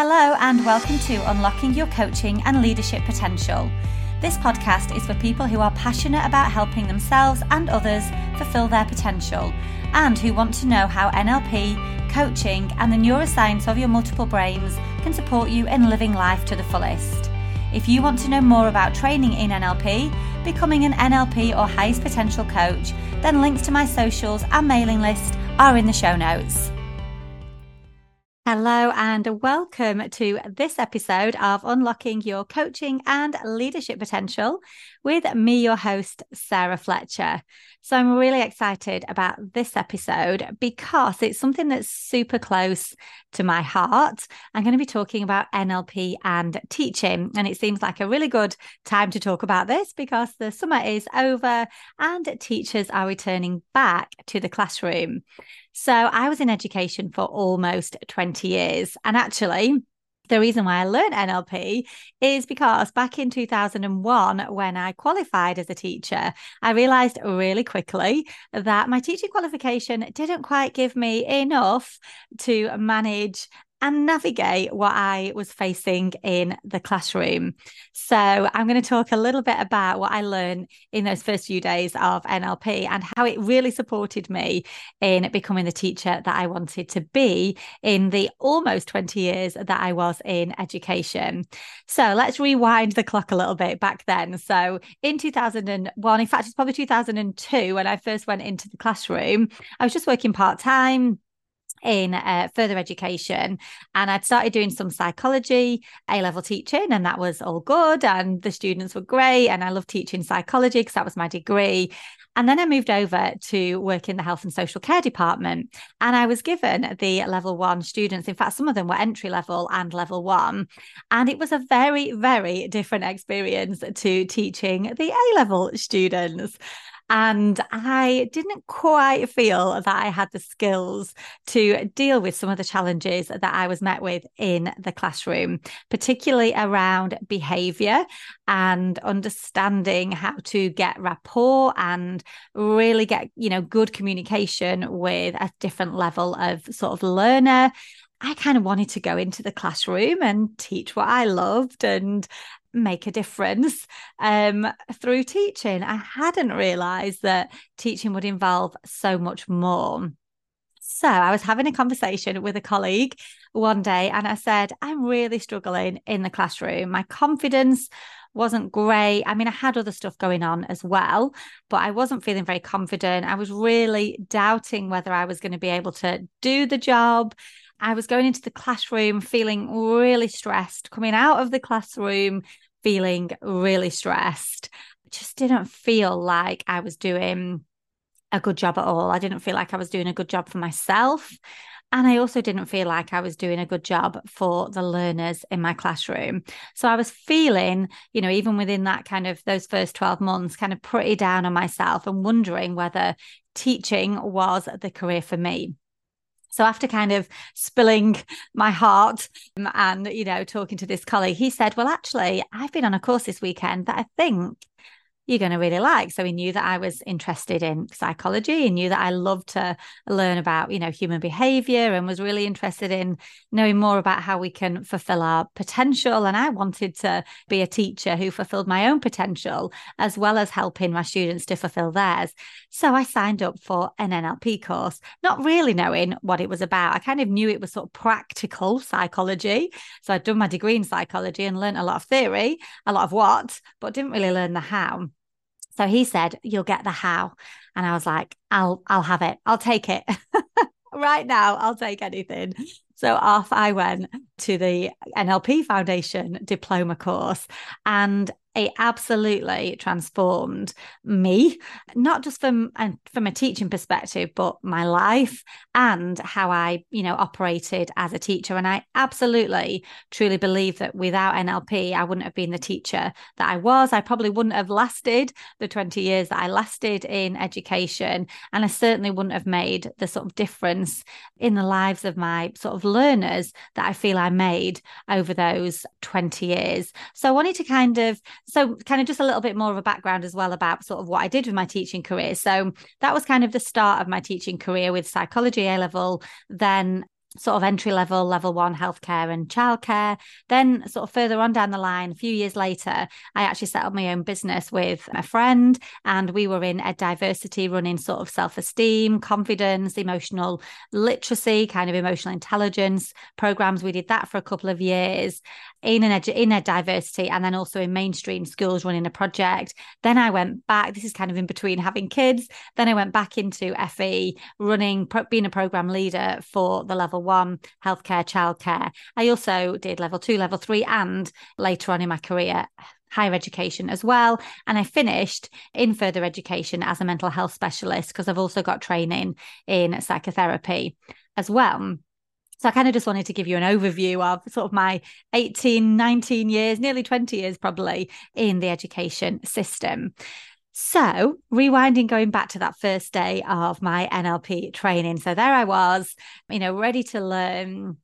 Hello, and welcome to Unlocking Your Coaching and Leadership Potential. This podcast is for people who are passionate about helping themselves and others fulfill their potential and who want to know how NLP, coaching, and the neuroscience of your multiple brains can support you in living life to the fullest. If you want to know more about training in NLP, becoming an NLP or highest potential coach, then links to my socials and mailing list are in the show notes. Hello, and welcome to this episode of Unlocking Your Coaching and Leadership Potential with me, your host, Sarah Fletcher. So, I'm really excited about this episode because it's something that's super close to my heart. I'm going to be talking about NLP and teaching, and it seems like a really good time to talk about this because the summer is over and teachers are returning back to the classroom. So I was in education for almost 20 years. And actually, the reason why I learned NLP is because back in 2001, when I qualified as a teacher, I realized really quickly that my teaching qualification didn't quite give me enough to manage and navigate what I was facing in the classroom. So, I'm going to talk a little bit about what I learned in those first few days of NLP and how it really supported me in becoming the teacher that I wanted to be in the almost 20 years that I was in education. So, let's rewind the clock a little bit back then. So, in 2001, in fact, it's probably 2002 when I first went into the classroom, I was just working part time in uh, further education and I'd started doing some psychology A level teaching and that was all good and the students were great and I loved teaching psychology because that was my degree. And then I moved over to work in the health and social care department and I was given the level 1 students. In fact some of them were entry level and level 1 and it was a very very different experience to teaching the A level students and I didn't quite feel that I had the skills to deal with some of the challenges that I was met with in the classroom, particularly around behavior and understanding how to get rapport and really get, you know, good communication with a different level of sort of learner. I kind of wanted to go into the classroom and teach what I loved and make a difference um, through teaching. I hadn't realized that teaching would involve so much more. So I was having a conversation with a colleague one day and I said, I'm really struggling in the classroom. My confidence wasn't great. I mean, I had other stuff going on as well, but I wasn't feeling very confident. I was really doubting whether I was going to be able to do the job. I was going into the classroom feeling really stressed, coming out of the classroom feeling really stressed. I just didn't feel like I was doing a good job at all. I didn't feel like I was doing a good job for myself. And I also didn't feel like I was doing a good job for the learners in my classroom. So I was feeling, you know, even within that kind of those first 12 months, kind of pretty down on myself and wondering whether teaching was the career for me. So after kind of spilling my heart um, and, you know, talking to this colleague, he said, Well, actually, I've been on a course this weekend that I think you're going to really like. So he knew that I was interested in psychology. He knew that I loved to learn about, you know, human behavior and was really interested in knowing more about how we can fulfill our potential. And I wanted to be a teacher who fulfilled my own potential as well as helping my students to fulfill theirs. So I signed up for an NLP course, not really knowing what it was about. I kind of knew it was sort of practical psychology. So I'd done my degree in psychology and learned a lot of theory, a lot of what, but didn't really learn the how. So he said, "You'll get the how," and I was like, "I'll, I'll have it. I'll take it right now. I'll take anything." So off I went to the NLP Foundation diploma course, and it absolutely transformed me, not just from from a teaching perspective, but my life and how I, you know, operated as a teacher. And I absolutely, truly believe that without NLP, I wouldn't have been the teacher that I was. I probably wouldn't have lasted the 20 years that I lasted in education. And I certainly wouldn't have made the sort of difference in the lives of my sort of learners that I feel I made over those 20 years. So I wanted to kind of so kind of just a little bit more of a background as well about sort of what I did with my teaching career. So that was kind of the start of my teaching career with psychology A level. Then sort of entry level, level one healthcare and childcare. Then, sort of further on down the line, a few years later, I actually set up my own business with a friend, and we were in a diversity running sort of self esteem, confidence, emotional literacy, kind of emotional intelligence programs. We did that for a couple of years in an edu- in a diversity, and then also in mainstream schools running a project. Then I went back. This is kind of in between having kids. Then I went back into FE, running, pro- being a program leader for the level one healthcare, childcare. I also did level two, level three, and later on in my career, higher education as well. And I finished in further education as a mental health specialist because I've also got training in psychotherapy as well. So I kind of just wanted to give you an overview of sort of my 18, 19 years, nearly 20 years probably in the education system. So, rewinding, going back to that first day of my NLP training. So, there I was, you know, ready to learn.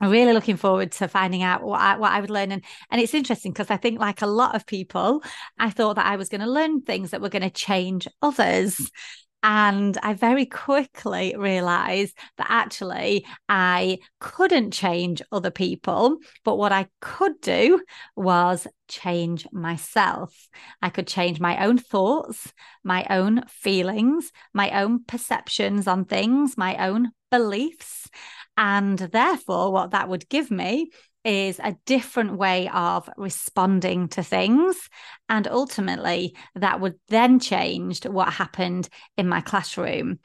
Really looking forward to finding out what I, what I would learn, and and it's interesting because I think, like a lot of people, I thought that I was going to learn things that were going to change others. And I very quickly realized that actually I couldn't change other people, but what I could do was change myself. I could change my own thoughts, my own feelings, my own perceptions on things, my own beliefs. And therefore, what that would give me is a different way of responding to things. And ultimately, that would then change what happened in my classroom.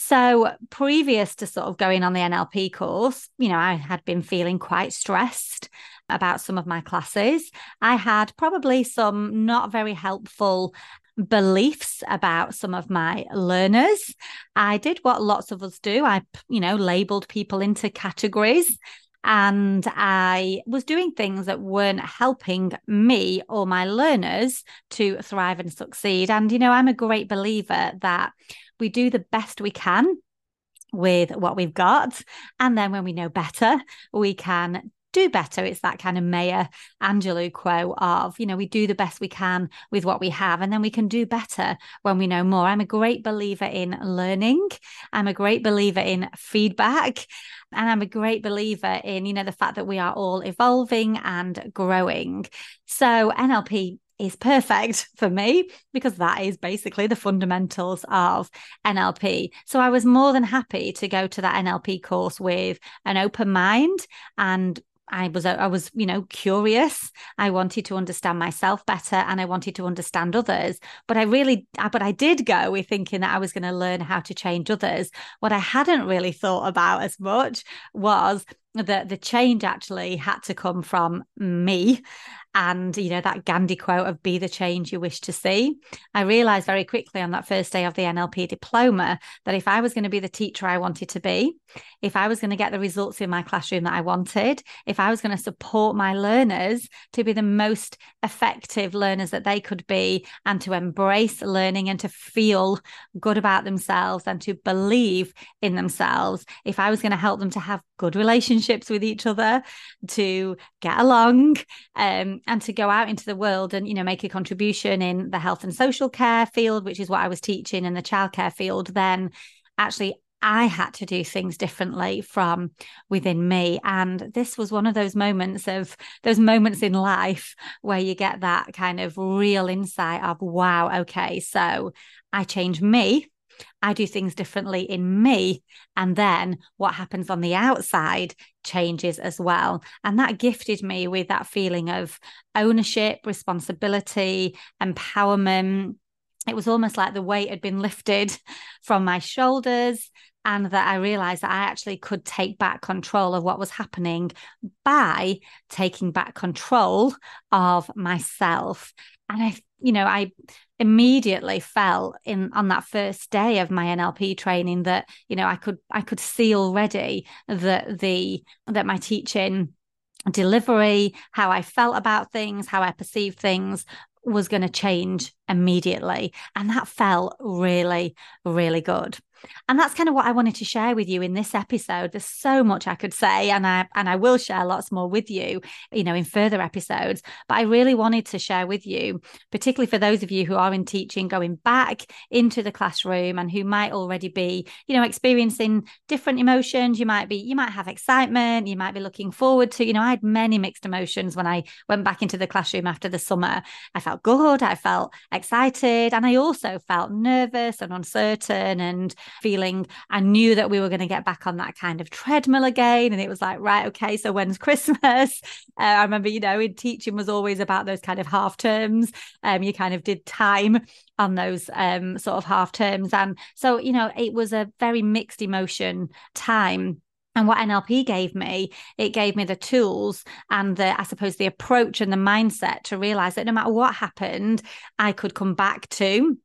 So, previous to sort of going on the NLP course, you know, I had been feeling quite stressed about some of my classes. I had probably some not very helpful beliefs about some of my learners. I did what lots of us do. I, you know, labeled people into categories and I was doing things that weren't helping me or my learners to thrive and succeed. And, you know, I'm a great believer that we do the best we can with what we've got. And then when we know better, we can do better. It's that kind of Maya Angelou quote of, you know, we do the best we can with what we have, and then we can do better when we know more. I'm a great believer in learning. I'm a great believer in feedback. And I'm a great believer in, you know, the fact that we are all evolving and growing. So NLP is perfect for me because that is basically the fundamentals of NLP. So I was more than happy to go to that NLP course with an open mind and I was I was you know curious. I wanted to understand myself better and I wanted to understand others. But I really but I did go with thinking that I was going to learn how to change others. What I hadn't really thought about as much was that the change actually had to come from me and you know that gandhi quote of be the change you wish to see. I realized very quickly on that first day of the nlp diploma that if i was going to be the teacher i wanted to be if i was going to get the results in my classroom that i wanted if i was going to support my learners to be the most effective learners that they could be and to embrace learning and to feel good about themselves and to believe in themselves if i was going to help them to have good relationships with each other to get along um, and to go out into the world and you know make a contribution in the health and social care field which is what i was teaching in the childcare field then actually I had to do things differently from within me. And this was one of those moments of those moments in life where you get that kind of real insight of, wow, okay, so I changed me I do things differently in me. And then what happens on the outside changes as well. And that gifted me with that feeling of ownership, responsibility, empowerment. It was almost like the weight had been lifted from my shoulders and that I realized that I actually could take back control of what was happening by taking back control of myself. And I, you know, I immediately felt in on that first day of my NLP training that, you know, I could I could see already that the that my teaching delivery, how I felt about things, how I perceived things was going to change immediately. And that felt really, really good. And that's kind of what I wanted to share with you in this episode. There's so much I could say and I and I will share lots more with you, you know, in further episodes, but I really wanted to share with you, particularly for those of you who are in teaching going back into the classroom and who might already be, you know, experiencing different emotions. You might be you might have excitement, you might be looking forward to, you know, I had many mixed emotions when I went back into the classroom after the summer. I felt good, I felt excited, and I also felt nervous and uncertain and feeling I knew that we were going to get back on that kind of treadmill again. And it was like, right, okay, so when's Christmas? Uh, I remember, you know, in teaching was always about those kind of half terms. Um, you kind of did time on those um, sort of half terms. And so, you know, it was a very mixed emotion time and what NLP gave me, it gave me the tools and the, I suppose, the approach and the mindset to realize that no matter what happened, I could come back to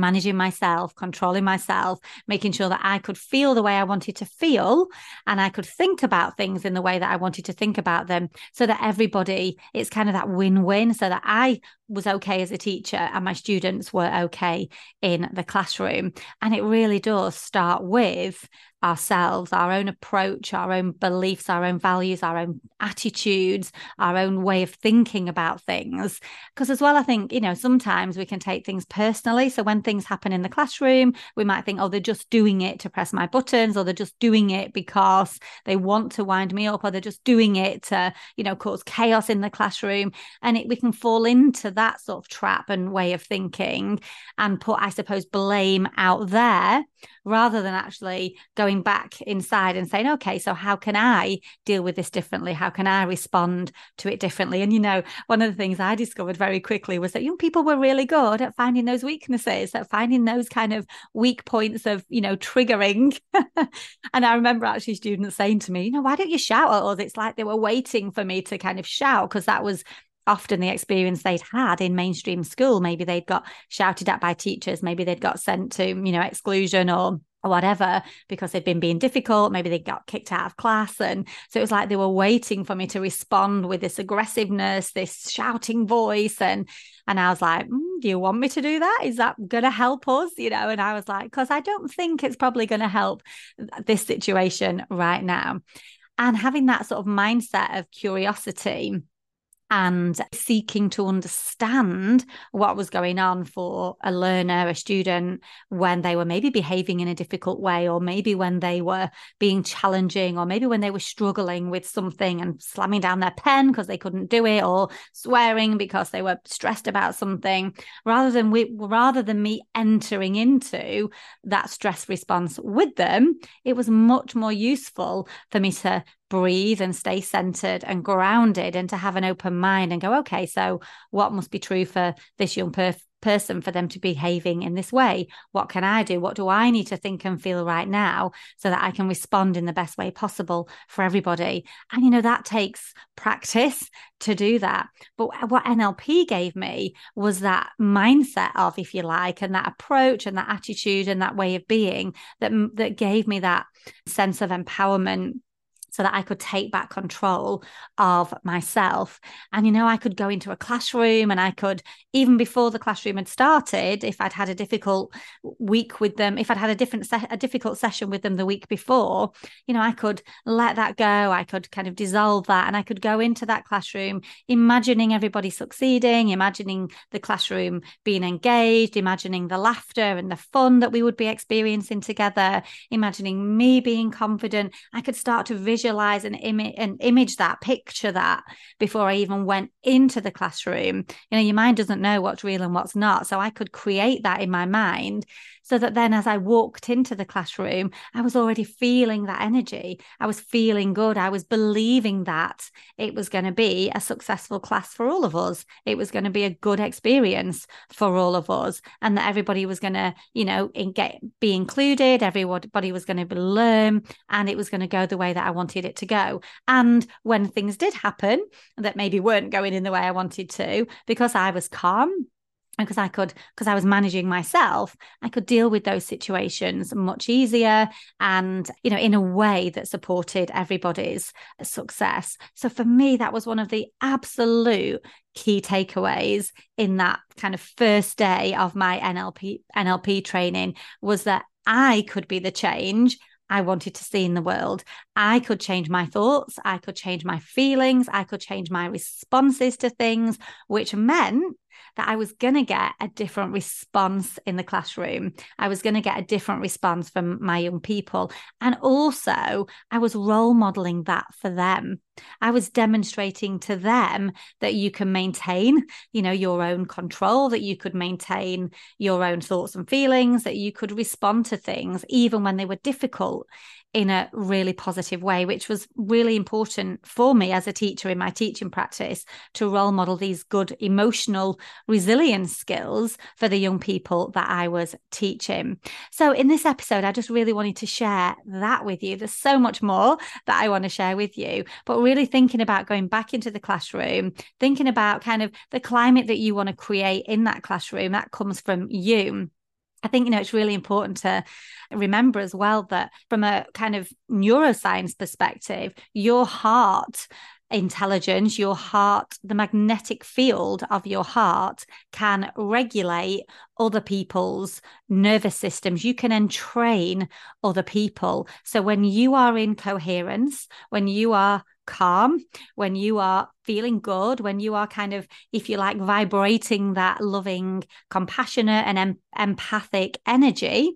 managing myself, controlling myself, making sure that I could feel the way I wanted to feel and I could think about things in the way that I wanted to think about them so that everybody, it's kind of that win win, so that I was okay as a teacher and my students were okay in the classroom. And it really does start with ourselves, our own approach, our own beliefs, our own values, our own attitudes, our own way of thinking about things. Because, as well, I think, you know, sometimes we can take things personally. So, when things happen in the classroom, we might think, oh, they're just doing it to press my buttons, or they're just doing it because they want to wind me up, or they're just doing it to, you know, cause chaos in the classroom. And it, we can fall into that sort of trap and way of thinking and put, I suppose, blame out there rather than actually going back inside and saying, okay, so how can I deal with this differently? How can I respond to it differently? And, you know, one of the things I discovered very quickly was that young people were really good at finding those weaknesses, at finding those kind of weak points of, you know, triggering. and I remember actually students saying to me, you know, why don't you shout at us? It's like they were waiting for me to kind of shout because that was often the experience they'd had in mainstream school. Maybe they'd got shouted at by teachers, maybe they'd got sent to, you know, exclusion or whatever because they'd been being difficult maybe they got kicked out of class. And so it was like they were waiting for me to respond with this aggressiveness this shouting voice. And and i was like mm, do you want me to do that? Is that going to help us? You know and i was like because i don't think it's probably going to help this situation right now and having that sort of mindset of curiosity and seeking to understand what was going on for a learner, a student, when they were maybe behaving in a difficult way, or maybe when they were being challenging, or maybe when they were struggling with something and slamming down their pen because they couldn't do it, or swearing because they were stressed about something, rather than we, rather than me entering into that stress response with them, it was much more useful for me to breathe and stay centered and grounded and to have an open mind and go, okay, so what must be true for this young per- person for them to be behaving in this way? What can I do? What do I need to think and feel right now so that I can respond in the best way possible for everybody? And, you know, that takes practice to do that. But what NLP gave me was that mindset of, if you like, and that approach and that attitude and that way of being that, that gave me that sense of empowerment so that I could take back control of myself. And, you know, I could go into a classroom and I could, even before the classroom had started, if I'd had a difficult week with them, if I'd had a different, se- a difficult session with them the week before, you know, I could let that go. I could kind of dissolve that and I could go into that classroom, imagining everybody succeeding, imagining the classroom being engaged, imagining the laughter and the fun that we would be experiencing together, imagining me being confident. I could start to visualize visualize and and image that, picture that before I even went into the classroom. You know, your mind doesn't know what's real and what's not. So I could create that in my mind so that then as I walked into the classroom, I was already feeling that energy. I was feeling good. I was believing that it was going to be a successful class for all of us. It was going to be a good experience for all of us, and that everybody was going to, you know, get be included. Everybody was going to learn, and it was going to go the way that I wanted it to go. And when things did happen that maybe weren't going in the way I wanted to, because I was calm because I could, because I was managing myself, I could deal with those situations much easier and, you know, in a way that supported everybody's success. So for me, that was one of the absolute key takeaways in that kind of first day of my NLP NLP training was that I could be the change I wanted to see in the world. I could change my thoughts, I could change my feelings, I could change my responses to things, which meant that I was going to get a different response in the classroom. I was going to get a different response from my young people. And also, I was role modeling that for them. I was demonstrating to them that you can maintain, you know, your own control, that you could maintain your own thoughts and feelings, that you could respond to things even when they were difficult in a really positive way, which was really important for me as a teacher in my teaching practice to role model these good emotional resilience skills for the young people that I was teaching. So, in this episode, I just really wanted to share that with you. There's so much more that I want to share with you, but really thinking about going back into the classroom, thinking about kind of the climate that you want to create in that classroom that comes from you I think, you know, it's really important to remember as well that from a kind of neuroscience perspective, your heart intelligence, your heart, the magnetic field of your heart can regulate other people's nervous systems. You can entrain other people. So when you are in coherence, when you are calm, when you are feeling good, when you are kind of, if you like, vibrating that loving, compassionate, and em- empathic energy,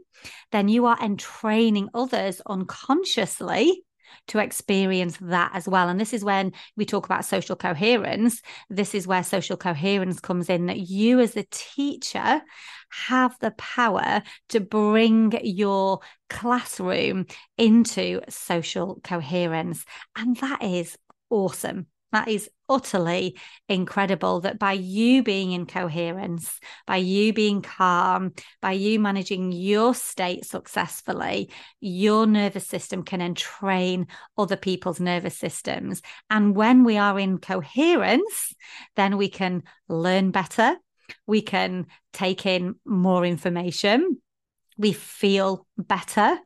then you are entraining others unconsciously to experience that as well. And this is when we talk about social coherence. This is where social coherence comes in that you, as a teacher, have the power to bring your classroom into social coherence. And that is awesome. That is utterly incredible that by you being in coherence, by you being calm, by you managing your state successfully, your nervous system can entrain other people's nervous systems. And when we are in coherence, then we can learn better, we can take in more information we feel better.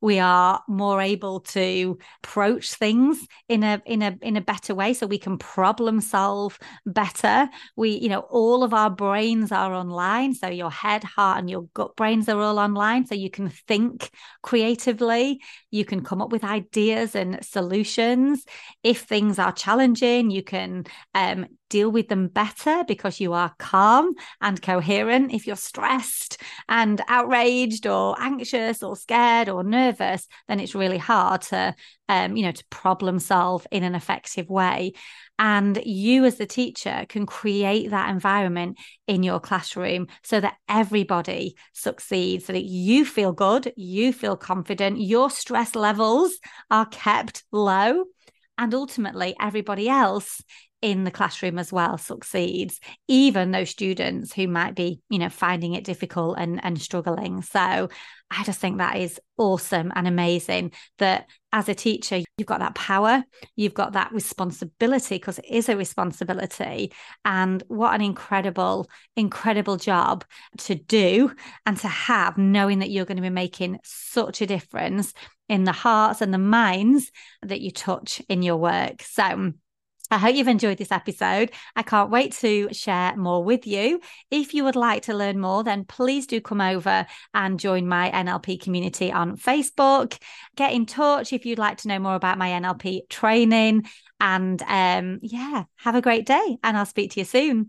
We are more able to approach things in a in a in a better way so we can problem solve better. We you know all of our brains are online so your head heart and your gut brains are all online so you can think creatively. You can come up with ideas and solutions. If things are challenging you can um, deal with them better because you are calm and coherent. If you're stressed and outraged or anxious or scared or nervous, then it's really hard to, um, you know, to problem solve in an effective way. And you, as the teacher, can create that environment in your classroom so that everybody succeeds, so that you feel good, you feel confident, your stress levels are kept low. And ultimately, everybody else in the classroom as well succeeds even those students who might be you know finding it difficult and and struggling. So i just think that is awesome and amazing that as a teacher you've got that power you've got that responsibility because it is a responsibility. And what an incredible incredible job to do and to have knowing that you're going to be making such a difference in the hearts and the minds that you touch in your work. So I hope you've enjoyed this episode. I can't wait to share more with you. If you would like to learn more, then please do come over and join my NLP community on Facebook. Get in touch if you'd like to know more about my NLP training. And um, yeah, have a great day, and I'll speak to you soon.